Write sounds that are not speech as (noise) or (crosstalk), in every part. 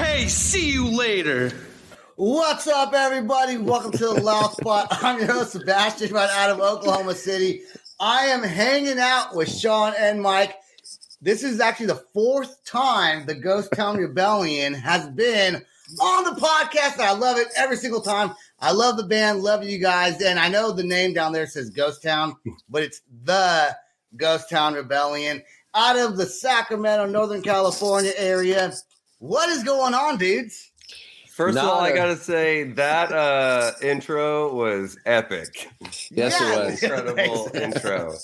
Okay, see you later. What's up, everybody? Welcome to the Loud (laughs) Spot. I'm your host, Sebastian, right out of Oklahoma City. I am hanging out with Sean and Mike. This is actually the fourth time the Ghost Town Rebellion has been on the podcast. And I love it every single time. I love the band, love you guys. And I know the name down there says Ghost Town, but it's the Ghost Town Rebellion out of the Sacramento, Northern California area. What is going on, dudes? First of Not all, I a- gotta say that uh, intro was epic. Yes, Yeah. it was. Incredible (laughs) Thanks. intro.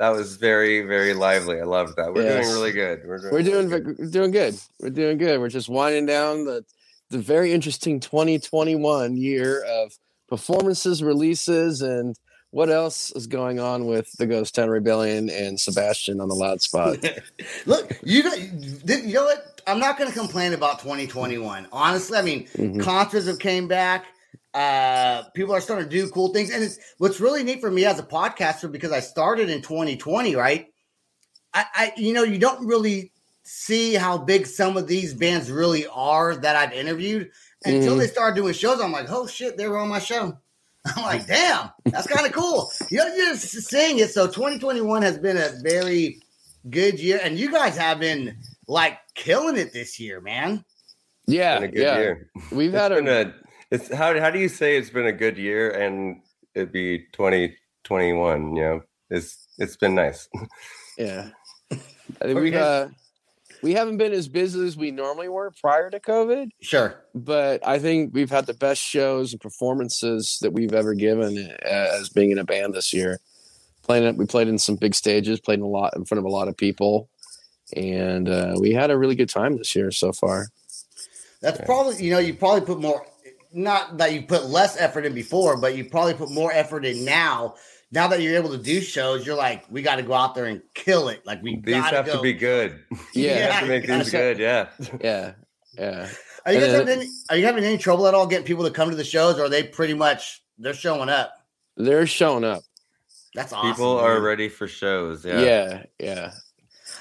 That was very, very lively. I loved that. We're Yes. doing really good. We're doing, We're doing really good. we're doing good. We're doing good. We're just winding down the the very interesting 2021 year of performances, releases, and what else is going on with the Ghost Town Rebellion and Sebastian on the loud spot. (laughs) Look, you know, you know what? I'm not going to complain about 2021. Honestly, I mean, Mhm. concerts have came back. Uh, people are starting to do cool things, and it's what's really neat for me as a podcaster because I started in 2020. Right? I, I, you know, you don't really see how big some of these bands really are that I've interviewed until Mhm. they start doing shows. I'm like, oh shit, they were on my show. I'm like, damn, that's kind of cool. You know, you're just saying it. So 2021 has been a very good year, and you guys have been like killing it this year, man. Yeah, Been a good yeah. year. We've It's had been a a. It's how how do you say it's been a good year and it'd be 2021? You know, it's it's been nice. yeah. (laughs) I think we've uh, we haven't been as busy as we normally were prior to COVID. Sure. but I think we've had the best shows and performances that we've ever given uh, as being in a band this year. Playing it, we played in some big stages, played in a lot in front of a lot of people, and uh, we had a really good time this year so far. That's Yeah. probably you know you probably put more. Not that you put less effort in before, but you probably put more effort in now. Now that you're able to do shows, you're like, we got to go out there and kill it. Like we These have go. to be good. (laughs) (laughs) Yeah, You have to make things good. Yeah. Yeah, yeah. Are you guys having any, are you having any trouble at all getting people to come to the shows, or are they pretty much they're showing up? They're showing up. That's awesome. People are dude. ready for shows. Yeah, Yeah. yeah.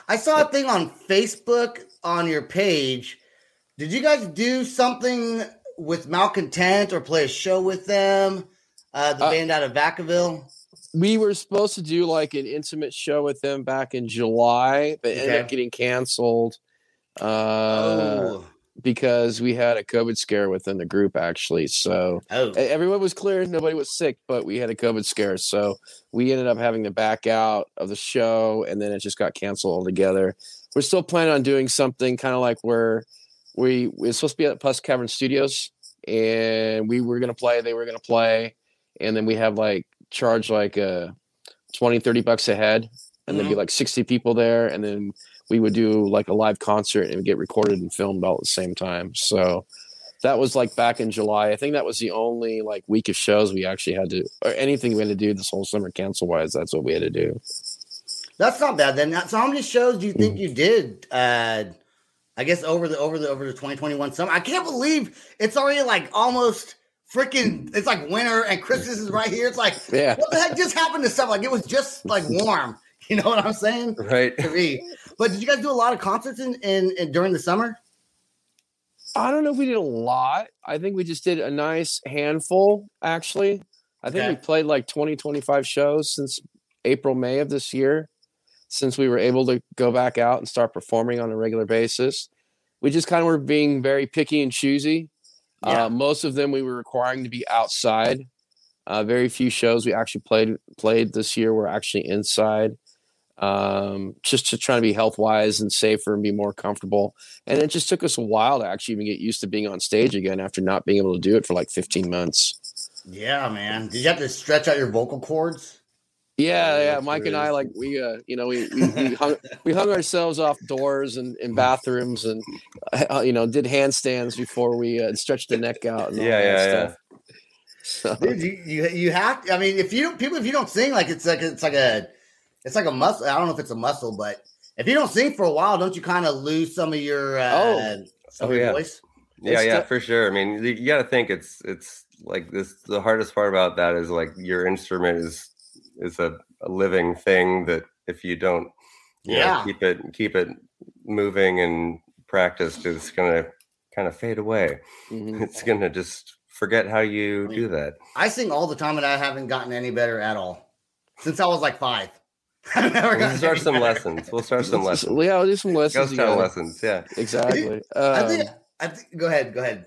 I saw a thing on Facebook on your page. Did you guys do something with Malcontent or play a show with them? Uh, the Uh, band out of Vacaville. We were supposed to do like an intimate show with them back in July, but ended up getting canceled. Uh, oh, because we had a COVID scare within the group actually. So oh, everyone was clear, nobody was sick, but we had a COVID scare, so we ended up having to back out of the show, and then it just got canceled altogether. We're still planning on doing something kind of like where we we're supposed to be at Plus Cavern Studios, and we were gonna play, they were gonna play, and then we have like charge like uh 20 30 bucks a head and then be like 60 people there and then we would do like a live concert and get recorded and filmed all at the same time. So that was like back in july. I think that was the only like week of shows we actually had to or anything we had to do this whole summer cancel wise that's what we had to do. That's not bad then. So how many shows do you think you did uh, I guess over the over the over the 2021 summer. I can't believe it's already like almost freaking. It's like winter and Christmas is right here. It's like Yeah. what the heck just happened to stuff? Like it was just like warm. (laughs) You know what I'm saying? Right. To me. But did you guys do a lot of concerts in, in, in during the summer? I don't know if we did a lot. I think we just did a nice handful, actually. I think we played like 20, 25 shows since April, May of this year, since we were able to go back out and start performing on a regular basis. We just kind of were being very picky and choosy. Yeah. Uh, most of them we were requiring to be outside. Uh, very few shows we actually played played this year were actually inside, um, just to try to be health wise and safer and be more comfortable. And it just took us a while to actually even get used to being on stage again after not being able to do it for like 15 months. Yeah, man. Did you have to stretch out your vocal cords? Yeah, Yeah, yeah. Mike and I like we uh you know we we, we (laughs) hung we hung ourselves off doors and in bathrooms and uh, you know did handstands before we uh, stretched the neck out and all Yeah, that yeah, yeah. So, Dude, you, you you have. I mean, if you don't, people, if you don't sing, like it's like it's like a, it's like a muscle. I don't know if it's a muscle, but if you don't sing for a while, don't you kind of lose some of your uh, Oh. some Oh, your yeah. voice? Yeah, It's yeah, the- for sure. I mean, you, you got to think it's it's like this. The hardest part about that is like your instrument is is a, a living thing that if you don't, you know, Yeah. keep it keep it moving and practiced, it's gonna kind of fade away. mhm. It's gonna just forget how you do that. I sing all the time, and I haven't gotten any better at all since I was like five. (laughs) I've never We'll start some better. lessons. We'll start some lessons. Yeah, we'll do some lessons. Ghost town lessons. Yeah. Exactly. I think. Um, I think. Go ahead. Go ahead.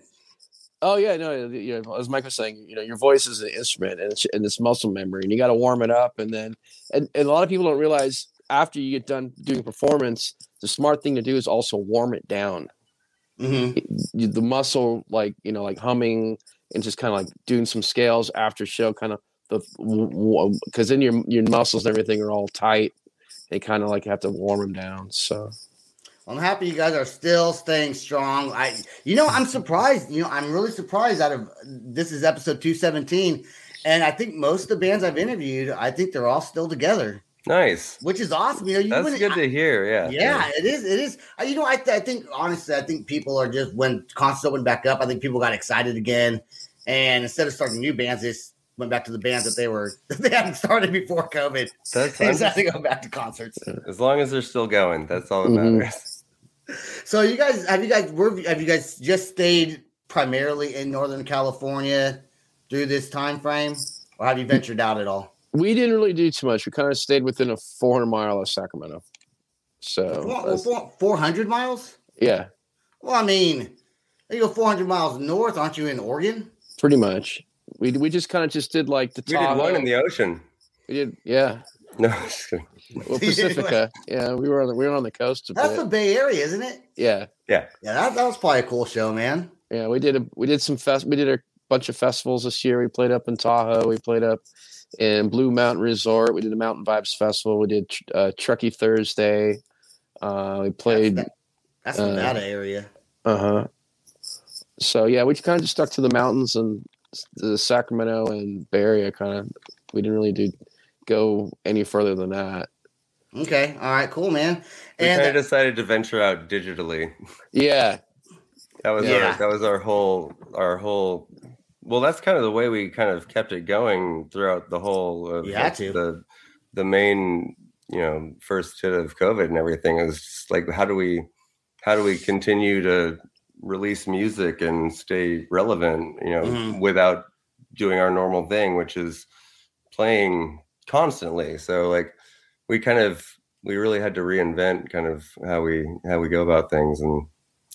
Oh yeah, no. You know, as Mike was saying, you know, your voice is an instrument and it's, and it's muscle memory, and you got to warm it up, and then, and, and a lot of people don't realize after you get done doing performance, the smart thing to do is also warm it down. hmm You, the muscle, like you know, like humming and just kind of like doing some scales after show, kind of the because then your your muscles and everything are all tight. They kind of like have to warm them down. So I'm happy you guys are still staying strong. I, you know, I'm surprised. You know, I'm really surprised. Out of this is episode 217, and I think most of the bands I've interviewed, I think they're all still together, Nice. which is awesome. You know, you That's wouldn't- good to hear. Yeah. Yeah, it is. It is. Uh, You know, I, th- I think honestly, I think people are just when concerts opened back up. I think people got excited again, and instead of starting new bands, they just went back to the bands that they were (laughs) that they hadn't started before COVID. That's (laughs) They decided to go back to concerts. as long as they're still going. That's all that Mhm. matters. So you guys have you guys were have you guys just stayed primarily in Northern California through this time frame, or have you ventured out at all? we didn't really do too much. We kind of stayed within a 400 mile of Sacramento. So oh, that's- Four hundred miles. yeah, Well, I mean, you go four hundred miles north, aren't you in Oregon? pretty much. We we just kind of just did like the We did one in the ocean. We did yeah. No. Well, (laughs) Pacifica. yeah, we were on the, we were on the coast a That's bit. the Bay Area, isn't it? yeah, Yeah, that, that was probably a cool show, man. yeah. We did a we did some fest. We did a bunch of festivals this year. We played up in Tahoe. We played up in Blue Mountain Resort. We did a Mountain Vibes Festival. We did uh, Truckee Thursday. Uh, we played. That's, that's uh, Nevada area. Uh huh. So yeah, we kind of just stuck to the mountains and the Sacramento and Bay Area. Kind of, we didn't really do go any further than that. Okay, all right, cool, man. We And kind of decided to venture out digitally. Yeah, That was Yeah. our that was our whole our whole. Well, that's kind of the way we kind of kept it going throughout the whole. Of You had like, to. the the main you know first hit of COVID and everything is just like how do we how do we continue to release music and stay relevant you know Mhm. without doing our normal thing which is playing constantly so like we kind of we really had to reinvent kind of how we how we go about things and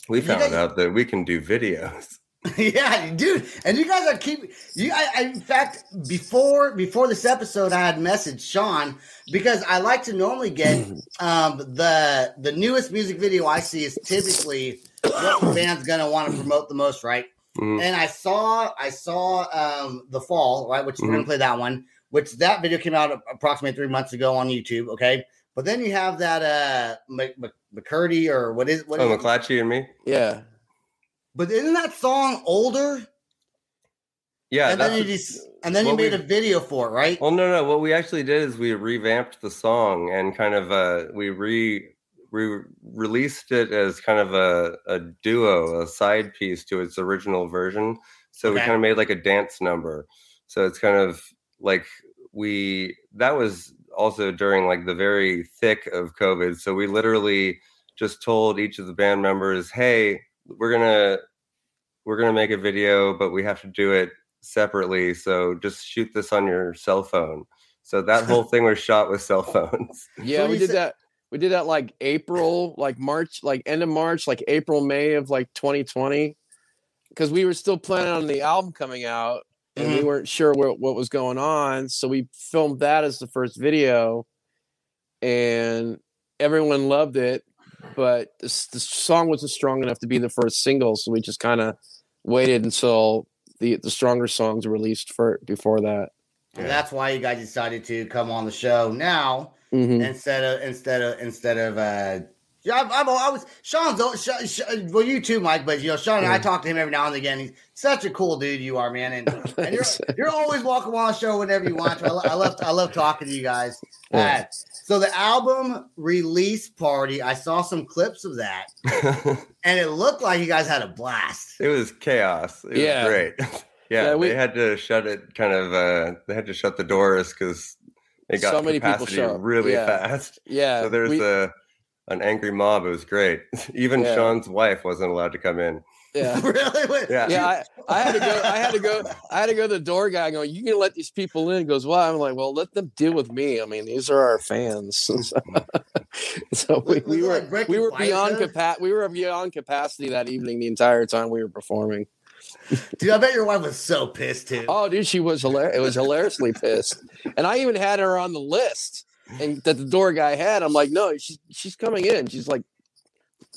we found guys- out that we can do videos (laughs) (laughs) yeah, dude, and you guys are keep you. I, I, in fact, before before this episode, I had messaged Sean because I like to normally get (laughs) um, the the newest music video I see is typically what the band's gonna want to promote the most, right? Mhm. And I saw I saw um, the fall, right, which we're gonna play that one. Which that video came out approximately three months ago on YouTube. Okay, but then you have that uh Mc, Mc, McCurdy or what is what? oh is it? mcclatchy and me yeah. But isn't that song older? yeah and then you just and then you made we- a video for it, right? Well, no, no. What we actually did is we revamped the song and kind of uh we re we released it as kind of a, a duo, a side piece to its original version. So we kind of made like a dance number. So it's kind of like we that was also during like the very thick of COVID. So we literally just told each of the band members, "Hey, we're gonna we're gonna make a video, but we have to do it separately. So just shoot this on your cell phone." So that (laughs) whole thing was shot with cell phones. (laughs) Yeah, we did that. We did that like April, like March, like end of March, like April, May of like 2020, because we were still planning on the album coming out, and we weren't sure what what was going on. So we filmed that as the first video, and everyone loved it. But this, the song wasn't strong enough to be the first single, so we just kind of waited until the the stronger songs were released for before that. And That's why you guys decided to come on the show now Mhm. instead of instead of instead of uh yeah, I'm, I'm, I was Sean's al- Sean, Sean, well, you too, Mike. But you know, Sean and I Mm. talk to him every now and again. He's such a cool dude. You are, man, and, (laughs) and you're you're always welcome on the show whenever you want to. I, I love I love talking to you guys. Yeah. Uh, so the album release party, I saw some clips of that, (laughs) and it looked like you guys had a blast. It was chaos. It Yeah. was great. (laughs) yeah, Yeah, we- they had to shut it kind of uh they had to shut the doors because it got So many people capacity show really Yeah. fast. Yeah, so there's we- a an angry mob. It was great. (laughs) Even Yeah. Sean's wife wasn't allowed to come in. yeah. (laughs) really? Wait, Yeah. yeah, I, I had to go. I had to go. (laughs) I had to go to the door guy. and Go. You can let these people in. He goes. Well, I'm like, well, let them deal with me. I mean, these are our fans. so mm. so we, we were like we were beyond code? capacity. We were beyond capacity that evening. The entire time we were performing. Dude, I bet your wife was so pissed too. Oh, dude, she was hilarious. It was hilariously pissed. And I even had her on the list, and that the door guy had. I'm like, no, she's she's coming in. She's like,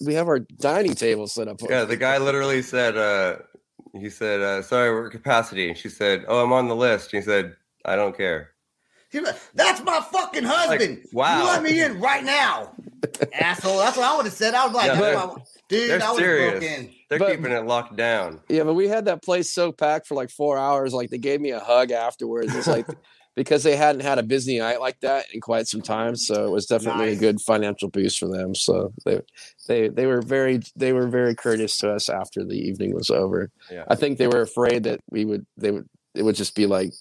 we have our dining table set up. Yeah, the guy literally said, uh he said, uh, sorry, we're capacity. And she said, Oh, I'm on the list. He said, I don't care. He was like, That's my fucking husband. wow. You let me in right now. (laughs) Asshole. That's what I would have said. I was like, Yeah, they're- my- dude, they're I was serious. broken. They're But- keeping it locked down. Yeah, but we had that place so packed for like four hours. Like they gave me a hug afterwards. It's like because they hadn't had a busy night like that in quite some time. So it was definitely Nice. a good financial boost for them. So they they they were very they were very courteous to us after the evening was over. Yeah. I think they were afraid that we would they would it would just be like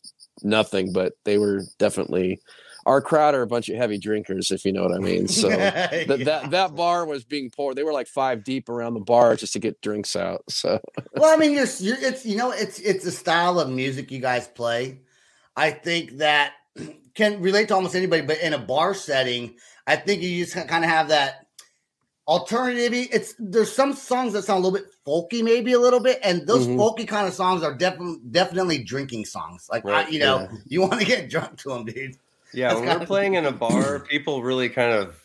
nothing, but they were definitely our crowd are a bunch of heavy drinkers, if you know what I mean. So (laughs) that Yeah. that that bar was being poured. They were like five deep around the bar just to get drinks out. So well, I mean, (laughs) you're, you're it's you know, it's it's a style of music you guys play. I think that can relate to almost anybody, but in a bar setting, I think you just kind of have that alternative. It's there's some songs that sound a little bit folky, maybe a little bit, and those Mhm. folky kind of songs are definitely definitely drinking songs. Like I, you know, yeah. you want to get drunk to them, dude. Yeah, That's when gotta we're be- playing in a (laughs) bar, people really kind of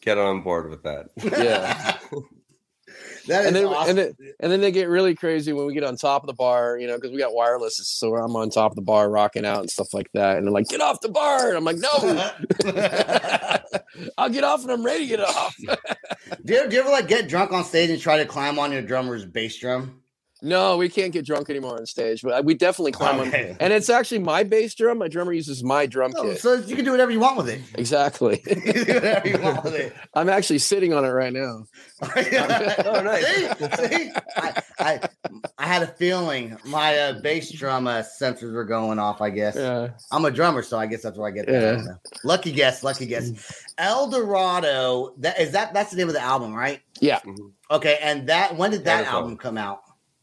get on board with that. Yeah. (laughs) that is and then awesome. and then and then they get really crazy when we get on top of the bar, you know, because we got wireless, so I'm on top of the bar rocking out and stuff like that. And they're like, "Get off the bar!" And I'm like, "No, (laughs) I'll get off, and I'm ready to get off." do, you, do you ever like get drunk on stage and try to climb on your drummer's bass drum? No, we can't get drunk anymore on stage, but we definitely climb Okay. on. And it's actually my bass drum. My drummer uses my drum Oh, kit. so you can do whatever you want with it. Exactly. (laughs) you can do whatever you want with it. (laughs) I'm actually sitting on it right now. oh, nice. (laughs) See, see? I, I, I had a feeling my uh, bass drum uh, sensors were going off. I guess Yeah. I'm a drummer, so I guess that's where I get that. Yeah. Lucky guess, lucky guess. El Dorado. That is that. That's the name of the album, right? Yeah. Okay, and that when did that Wonderful. album come out?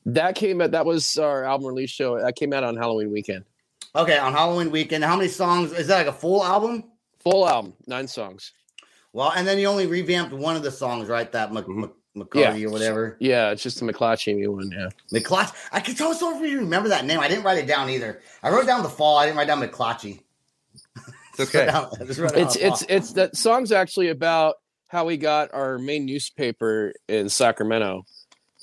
That came out. That was our album release show. That came out on Halloween weekend. Okay, on Halloween weekend. How many songs? Is that like a full album? Full album, nine songs. Well, and then you only revamped one of the songs, right? That Mc, Mhm. Mc, McCarty or whatever. Yeah, it's just a McClatchy one. Yeah. McClatchy. I can tell so if you remember that name. I didn't write it down either. I wrote down the fall. I didn't write down McClatchy. It's okay. (laughs) it's it's it's that song's actually about how we got our main newspaper in Sacramento,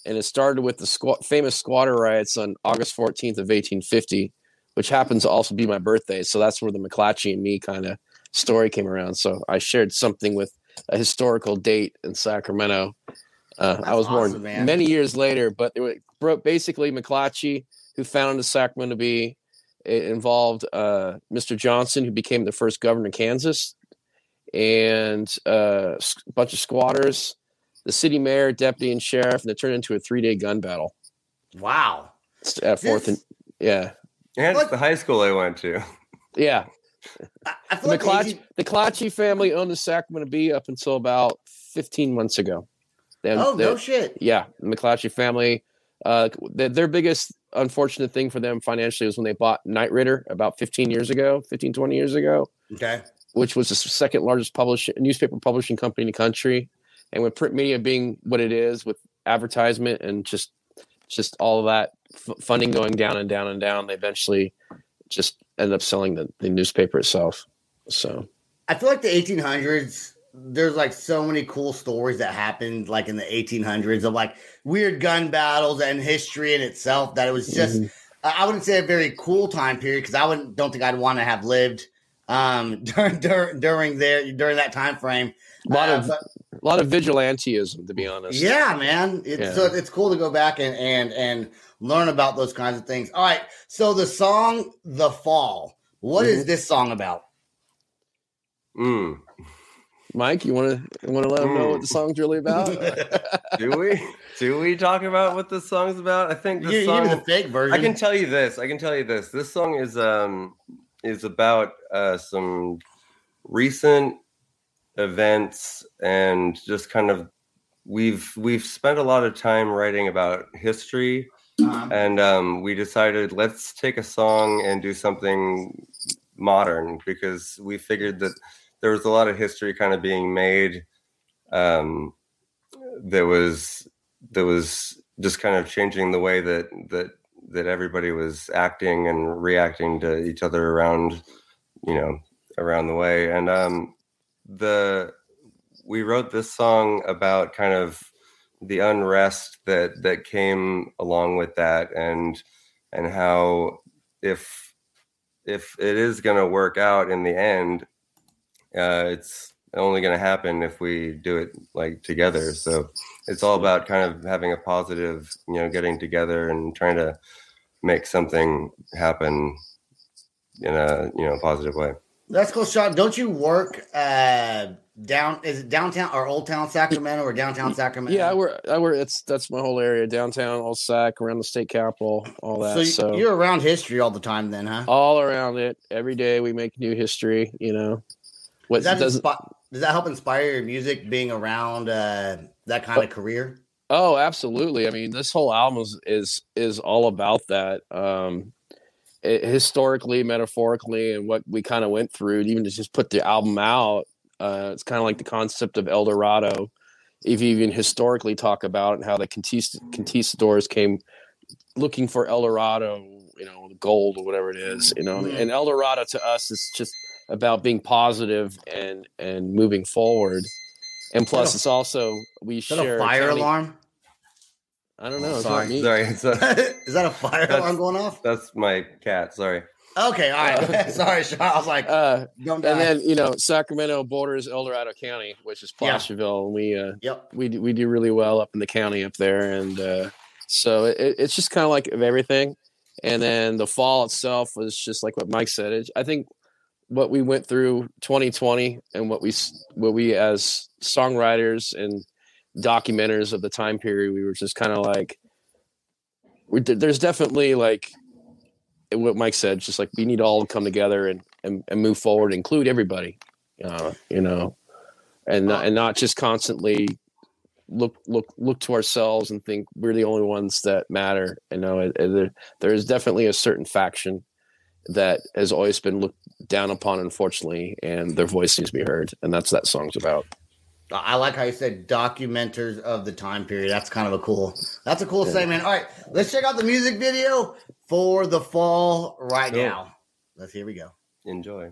and it started with the famous squatter riots on August 14th of 1850, which happens to also be my birthday. So that's where the McClatchy and me kind of story came around. So I shared something with a historical date in Sacramento. Uh, I was born man. many years later, but it was basically McClatchy, who founded the Sacramento Bee. It involved uh, Mr. Johnson, who became the first governor of Kansas, and uh, a bunch of squatters, the city mayor, deputy, and sheriff, and it turned into a three day gun battle Wow. It's at Fourth and yeah, And What? it's the high school I went to. yeah. I, I feel The like Clacci, 18 the Clacci family owned the Sacramento Bee up until about 15 months ago. Then Oh the- no shit. yeah, the McClatchy family. Uh, their, their biggest unfortunate thing for them financially was when they bought Knight Ridder about 15 years ago, 15, 20 years ago, Okay. which was the second largest publish, newspaper publishing company in the country. And with print media being what it is, with advertisement and just just all of that f- funding going down and down and down, they eventually just ended up selling the, the newspaper itself. So I feel like the 1800s. There's like so many cool stories that happened like in the 1800s of like weird gun battles and history in itself that it was just Mhm. I I wouldn't say a very cool time period because I wouldn't don't think I'd want to have lived um (laughs) during during during there during that time frame. a lot Uh, of but- a lot of vigilanteism, to be honest. Yeah, man. It's Yeah. so it's cool to go back and and and learn about those kinds of things. All right. So the song "The Fall." What is Mhm. this song about? Mm. Mike, you want to want to let them know what the song's really about? (laughs) Do we? Do we talk about what the song's about? I think the you song. give the fake version. I can tell you this. I can tell you this. This song is um is about uh, some recent events and just kind of we've we've spent a lot of time writing about history Um, and um, we decided let's take a song and do something modern because we figured that there was a lot of history kind of being made um, that was that was just kind of changing the way that that that everybody was acting and reacting to each other around you know around the way. And um the we wrote this song about kind of the unrest that that came along with that and and how if if it is going to work out in the end uh it's only going to happen if we do it like together. So it's all about kind of having a positive you know getting together and trying to make something happen in a you know positive way That's cool, Sean. Don't you work uh down? Is it downtown or Old Town Sacramento or downtown Sacramento? yeah, I work. I work. It's that's my whole area, downtown, all sac around the state capitol, all that. So, So, you- you're around history all the time, then, huh? all around it, every day we make new history. You know, what Does that, doesn't? inspi- does that help inspire your music being around uh, that kind of career? Oh, absolutely. I mean, this whole album is is, is all about that. Um, it, historically, metaphorically, and what we kind of went through, even to just put the album out. Uh, it's kind of like the concept of El Dorado. If you even historically talk about it and how the conquist- conquistadors came looking for El Dorado, you know, gold or whatever it is, you know, Mhm. and El Dorado to us is just about being positive and and moving forward. And plus, a- it's also we share a fire county- alarm? I don't know. It's Sorry, me. sorry (laughs) a, (laughs) Is that a fire alarm going off? that's my cat sorry Okay, all right. (laughs) Sorry, Sean. I was like, Uh, don't die. and then you know, Sacramento borders El Dorado County, which is Yeah. Placerville, and we uh, yep. we do, we do really well up in the county up there, and uh, so it, it's just kind of like of everything. And then the fall itself was just like what Mike said. It, I think what we went through 2020 and what we what we as songwriters and documenters of the time period, we were just kind of like, we, there's definitely like what Mike said, just like we need to all come together and, and, and move forward, include everybody, uh, you know, and not, and not just constantly look look look to ourselves and think we're the only ones that matter. You know, there, there is definitely a certain faction that has always been looked down upon, unfortunately, and their voice needs to be heard, and that's that song's about. I like how you said documenters of the time period. That's kind of a cool. That's a cool statement. All right, let's check out the music video for the fall right Cool. now. Let's here we go. enjoy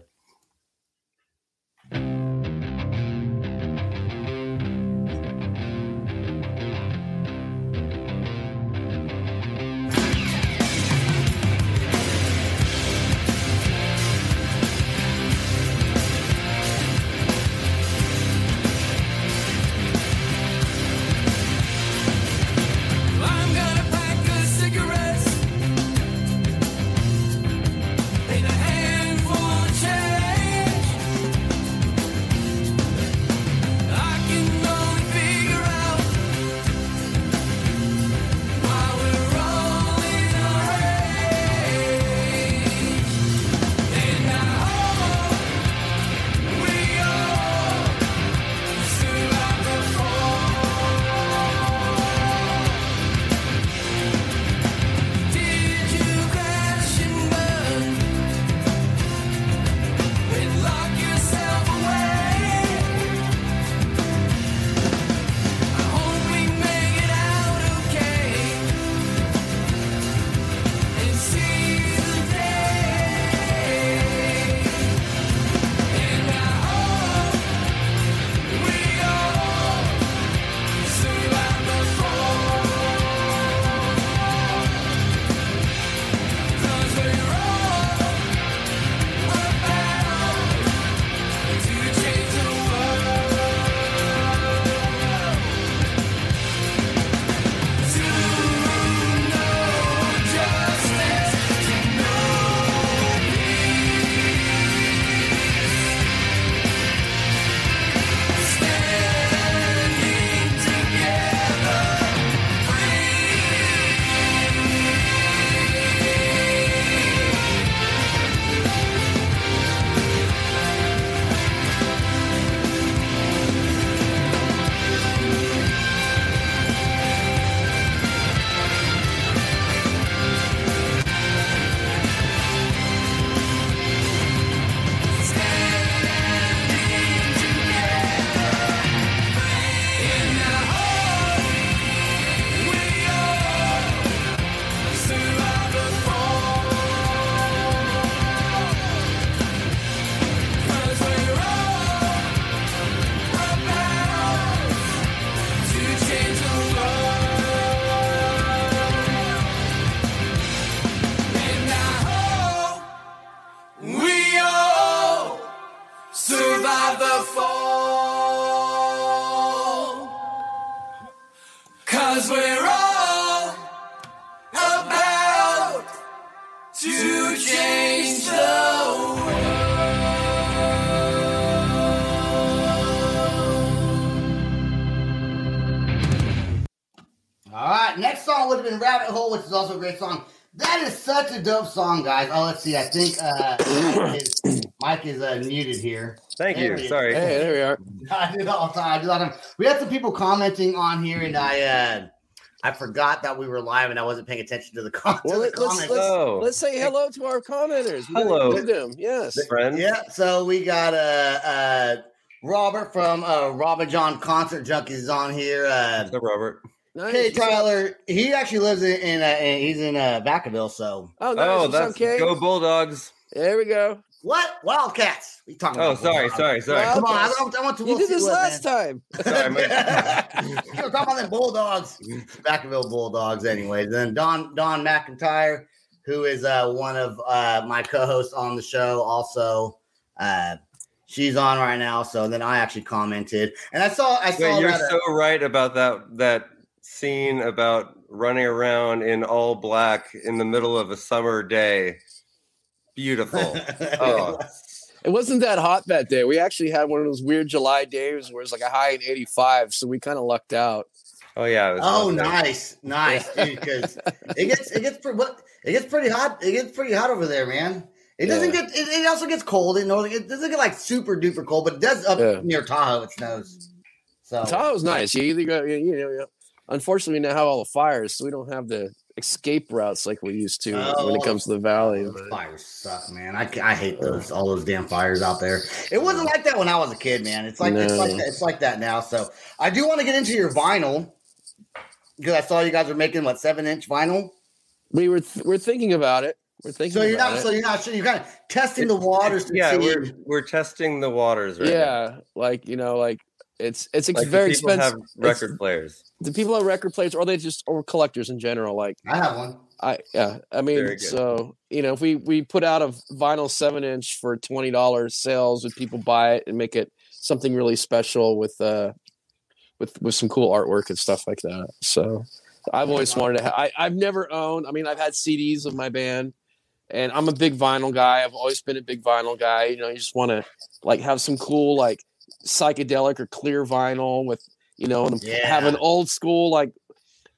great song. That is such a dope song, guys. Oh, let's see. I think uh, Mike is, Mike is uh, muted here. Thank There you. Sorry. Hey, there we are. (laughs) I do that all the time. I do that all the time. We had some people commenting on here, and I uh, I forgot that we were live, and I wasn't paying attention to the, (laughs) com- to Well, the let- let's- comments. let's- Oh, Let's say hello to our commenters. We Hello. them. Yes. friends. Yeah, so we got uh, uh, Robert from uh, Robin John Concert Junkies is on here. Uh, What's up, Robert? Nice. Hey Tyler, he actually lives in, in, uh, he's in uh, Vacaville. So Oh, nice. Oh, that's go Bulldogs. There we go. what Wildcats? We talking Oh, about? sorry, sorry, sorry. Wow. Come on, I, want- I want to. You did this last time. (laughs) Sorry, my- (laughs) We're talking about the Bulldogs, Vacaville Bulldogs. Anyways, then Dawn Dawn McIntyre, who is uh, one of uh, my co-hosts on the show, also. Uh, she's on right now. So then I actually commented, and I saw I saw Wait, you're that, uh, so right about that that scene about running around in all black in the middle of a summer day. Beautiful. (laughs) Oh, It wasn't that hot that day. We actually had one of those weird July days where it's like a high in 85, so we kind of lucked out. oh yeah. it was Oh, awesome. nice, nice. Because it gets it gets pretty it gets pretty hot. It gets pretty hot over there, man. It doesn't Yeah. get. It, it also gets cold in northern. It doesn't get like super duper cold, but it does up Yeah. near Tahoe. It snows. So Tahoe's nice. You either go, you you know, you know, unfortunately, we now have all the fires, so we don't have the escape routes like we used to when it Oh. comes to the valley. Oh, those but- fires suck, man. I, I hate those all those damn fires out there. It wasn't like that when I was a kid, man. It's like it's like that, it's like that now. So I do want to get into your vinyl because I saw you guys are making what seven inch vinyl. We were th- we're thinking about it. We're thinking. So you're about not. it. So you're not. sure You're kind of testing the waters to Yeah, see. we're we're testing the waters right now. yeah, like you know, like it's it's ex- Like, do very people expensive. Have record players. The people have record players, or they just or collectors in general. Like I have one. I yeah, I mean, so you know, if we we put out a vinyl seven inch for twenty dollars sales, would people buy it and make it something really special with uh with with some cool artwork and stuff like that? So I've always wanted to. Ha- I I've never owned. I mean, I've had CDs of my band, and I'm a big vinyl guy. I've always been a big vinyl guy. You know, you just want to like have some cool like psychedelic or clear vinyl with you know and have an old school like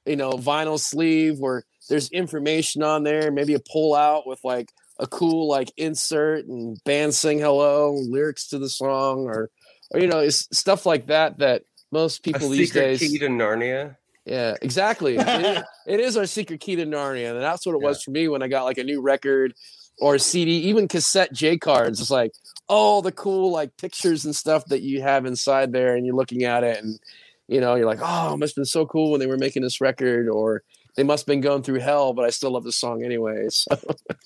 you know vinyl sleeve where there's information on there maybe a pull out with like a cool like insert and band sing hello lyrics to the song or or you know it's stuff like that that most people a these days key to Narnia. yeah, exactly. It is, (laughs) it is our secret key to Narnia, and that's what it was for me when I got like a new record or CD, even cassette J cards. It's like all the cool like pictures and stuff that you have inside there, and you're looking at it, and you know you're like, oh, it must have been so cool when they were making this record, or they must have been going through hell, but I still love the song anyways. (laughs)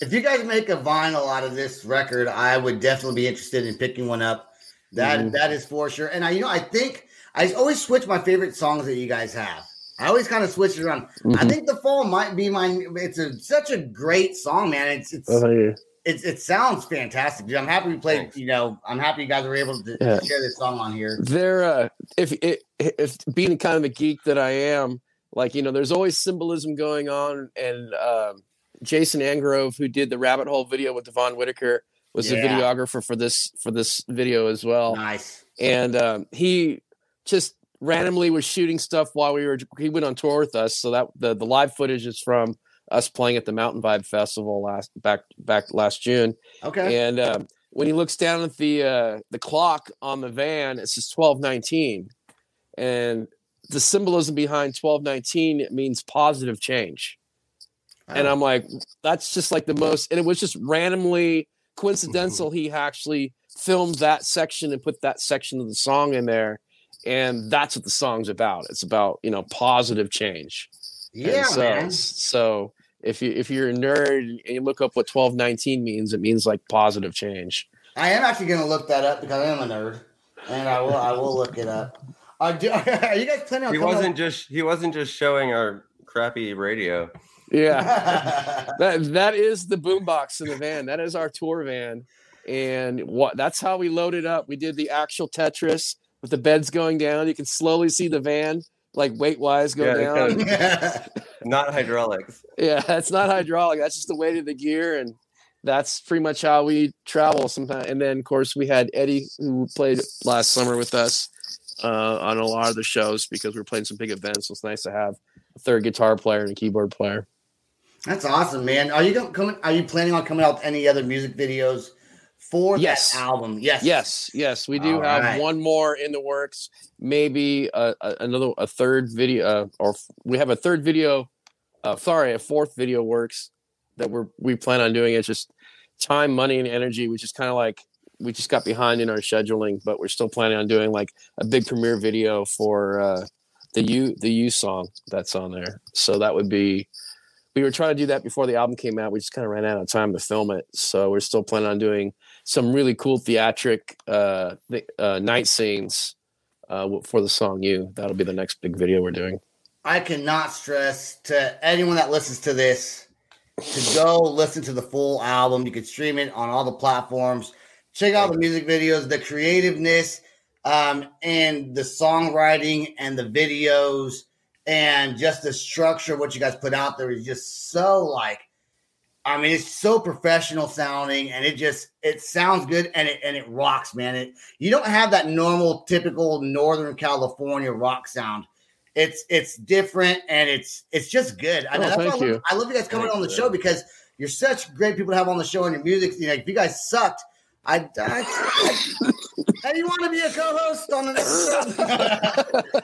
If you guys make a vinyl out of this record, I would definitely be interested in picking one up. That Mhm. that is for sure. And I, you know, I think I always switch my favorite songs that you guys have. I always kind of switch it around. I Mhm. think the fall might be my. It's a, such a great song, man. It's it's Oh, yeah. it's it sounds fantastic. Dude, I'm happy we played. Thanks. You know, I'm happy you guys were able to, Yeah. share this song on here. there uh if it if being kind of a geek that i am like you know there's always symbolism going on and um jason angrove who did the rabbit hole video with devon whitaker was the videographer for this for this video as well Nice. and um he just randomly was shooting stuff while we were he went on tour with us so that the the live footage is from us playing at the mountain vibe festival last back back last june Okay. and um, when he looks down at the uh, the clock on the van, it says twelve nineteen, and the symbolism behind twelve nineteen it means positive change. And Oh. I'm like, that's just like the most, and it was just randomly coincidental. (laughs) he actually filmed that section and put that section of the song in there, and that's what the song's about. It's about you know positive change. Yeah, so, man. So if you if you're a nerd and you look up what twelve nineteen means, it means like positive change. I am actually going to look that up because I am a nerd, and I will. I will look it up. Are, do, (laughs) are you guys planning on? He wasn't just he wasn't just showing our crappy radio. Yeah. (laughs) that that is the boombox in the van. That is our tour van. and what that's how we loaded up. We did the actual Tetris with the beds going down. You can slowly see the van like weight wise go Yeah, down. kinda- yeah, (laughs) Not hydraulics. Yeah, it's not hydraulic. That's just the weight of the gear, and that's pretty much how we travel sometimes. And then, of course, we had Eddie who played last summer with us uh, on a lot of the shows because we were playing some big events. So it's nice to have a third guitar player and a keyboard player. that's awesome, man. Are you go- coming? Are you planning on coming out with any other music videos for Yes. that album? Yes, Yes, yes, we do All have right. one more in the works. Maybe another a third video, uh, or f- we have a third video. Uh, sorry, a fourth video works that we're we plan on doing. It's just time, money, and energy. We just kind of like we just got behind in our scheduling, but we're still planning on doing like a big premiere video for uh, the you the you song that's on there. So that would be. We were trying to do that before the album came out. We just kind of ran out of time to film it, so we're still planning on doing some really cool theatric uh, th- uh, night scenes uh, for the song "You." That'll be the next big video we're doing. I cannot stress to anyone that listens to this to go listen to the full album. You can stream it on all the platforms. Check out the music videos, the creativeness, um, and the songwriting and the videos and just the structure of what you guys put out there is just so like I mean, it's so professional sounding, and it just it sounds good, and it and it rocks, man. It you don't have that normal, typical Northern California rock sound. It's it's different, and it's it's just good. I, Oh, that's thank I, love, you. I love you guys coming Thank on the you. show because you're such great people to have on the show, and your music. You know, if you guys sucked, I, I, I hey, you want to be a co-host on the next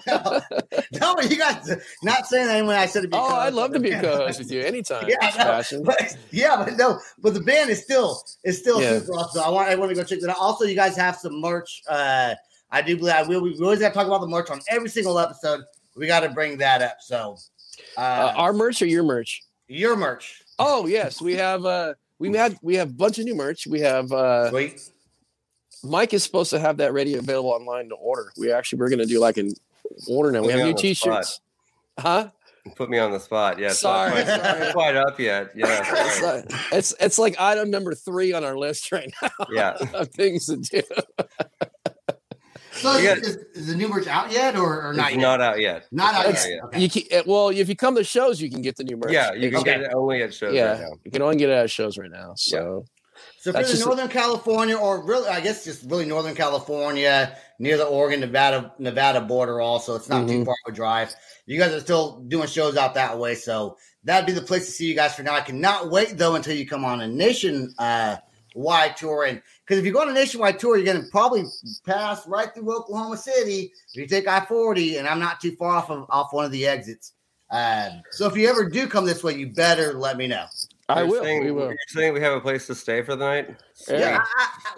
show? (laughs) no, but you guys not saying that when I said to be. Oh, co-host I'd love to be a co-host with you (laughs) anytime, Yeah. Sebastian. but yeah, but no, but the band is still is still Yeah. super awesome. I want everyone to go check that out. Also, you guys have some merch. Uh, I do believe I will. We always have to talk about the merch on every single episode. We got to bring that up. So, uh, Uh, our merch or your merch? your merch, Oh yes, we have. Uh, we had we have a bunch of new merch. We have. Uh, sweet. Mike is supposed to have that ready available online to order. We actually we're going to do like an order now. We have new on the spot. T-shirts. Huh? Put me on the spot. Yeah, Sorry, not quite, sorry. quite up yet. Yeah, (laughs) It's, uh, it's it's like item number three on our list right now yeah. (laughs) of things to do. (laughs) So, We got- is, is the new merch out yet, or, or not It's yet? not out yet. Not out It's yet. Okay. You can, eh, well, if you come to shows, you can get the new merch. Yeah, you can Okay. get it only at shows yeah, right now. you can only get it at shows right now. So So That's for the just- Northern California, or really, I guess just really Northern California, near the Oregon Nevada Nevada border. Also, it's not too Mhm. far of a drive. You guys are still doing shows out that way, so that'd be the place to see you guys for now. I cannot wait though until you come on a nation uh, wide tour, and because if you go on a nationwide tour, you're going to probably pass right through Oklahoma City if you take I forty, and I'm not too far off of off one of the exits. Uh, so if you ever do come this way, you better let me know. I You're will. Saying, we will. You're saying we have a place to stay for the night? Yeah.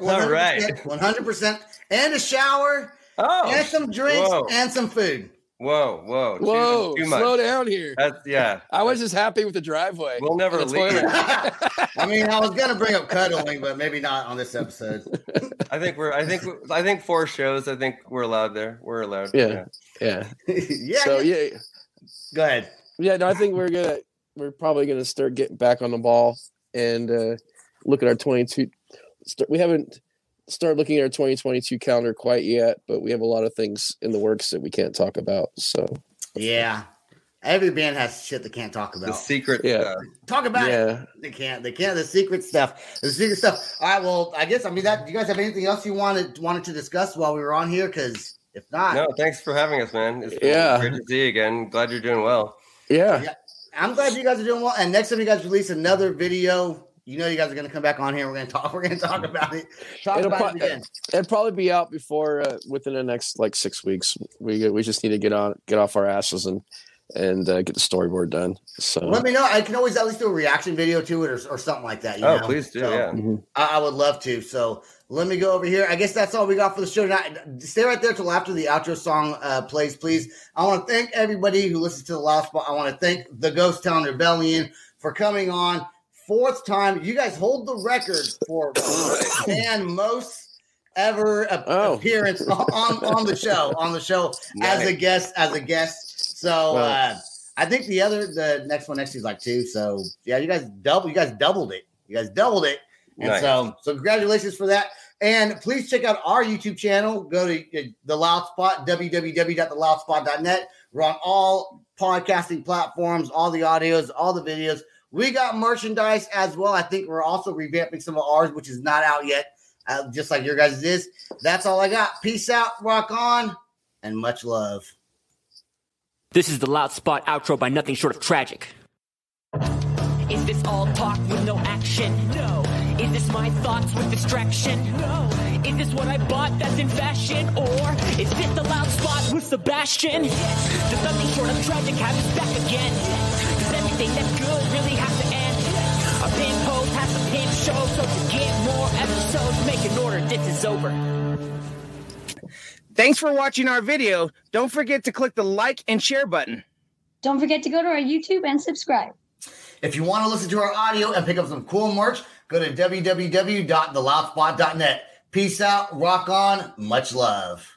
All right. one hundred percent, and a shower, Oh, and some drinks, whoa. and some food. Whoa, whoa, Whoa, too, much. slow down here. That's yeah. (laughs) I was just happy with the driveway. We'll never leave. (laughs) I mean, I was gonna bring up cuddling, but maybe not on this episode. (laughs) I think we're. I think. I think four shows. I think we're allowed there. We're allowed. Yeah. Yeah. yeah. So yeah, Go ahead. yeah. No, I think we're gonna we're probably gonna start getting back on the ball and uh look at our 22. Start, we haven't started looking at our 2022 calendar quite yet, but we have a lot of things in the works that we can't talk about. So Yeah. Every band has shit they can't talk about. The secret. Yeah. stuff. Talk about it. yeah, They can't. They can't. The secret stuff. The secret stuff. All right. Well, I guess I mean that. Do you guys have anything else you wanted wanted to discuss while we were on here? Because if not, No, thanks for having us, man. It's been Yeah. great to see you again. Glad you're doing well. yeah, Yeah. I'm glad you guys are doing well. And next time you guys release another video, you know you guys are going to come back on here. We're going to talk. (laughs) We're going to talk about it. Talk It'll about it again. It'll probably be out before uh, within the next like six weeks. We we just need to get on get off our asses and and uh, get the storyboard done. So Let me know. I can always at least do a reaction video to it or, or something like that. You Oh, know? please do. So, yeah. Mhm. I, I would love to. So let me go over here. I guess that's all we got for the show tonight. Stay right there till after the outro song uh, plays, please. I want to thank everybody who listens to the Loud Spot. I want to thank the Ghost Town Rebellion for coming on fourth time. You guys hold the record for (coughs) and most ever Oh. appearance on, on the show on the show as a guest as a guest. So. Well- uh I think the other, the next one next is like two. So yeah, you guys double, you guys doubled it. You guys doubled it. And Nice. so, so congratulations for that. And please check out our YouTube channel. Go to uh, the Loud Spot, www.theloudspot.net. We're on all podcasting platforms, all the audios, all the videos. We got merchandise as well. I think we're also revamping some of ours, which is not out yet, uh, just like your guys' is. That's all I got. Peace out, rock on, and much love. This is the Loud Spot outro by nothing short of tragic. Is this all talk with no action? No. Is this my thoughts with distraction? No. Is this what I bought that's in fashion? Or is this the loud spot with Sebastian? Yes. Does nothing short of tragic have his back again? Yes. Does everything that's good really have to end? A pin post has a pin show, so to get more episodes, make an order. This is over. Thanks for watching our video. Don't forget to click the like and share button. Don't forget to go to our YouTube and subscribe. If you want to listen to our audio and pick up some cool merch, go to www.theloudspot.net. Peace out, rock on, much love.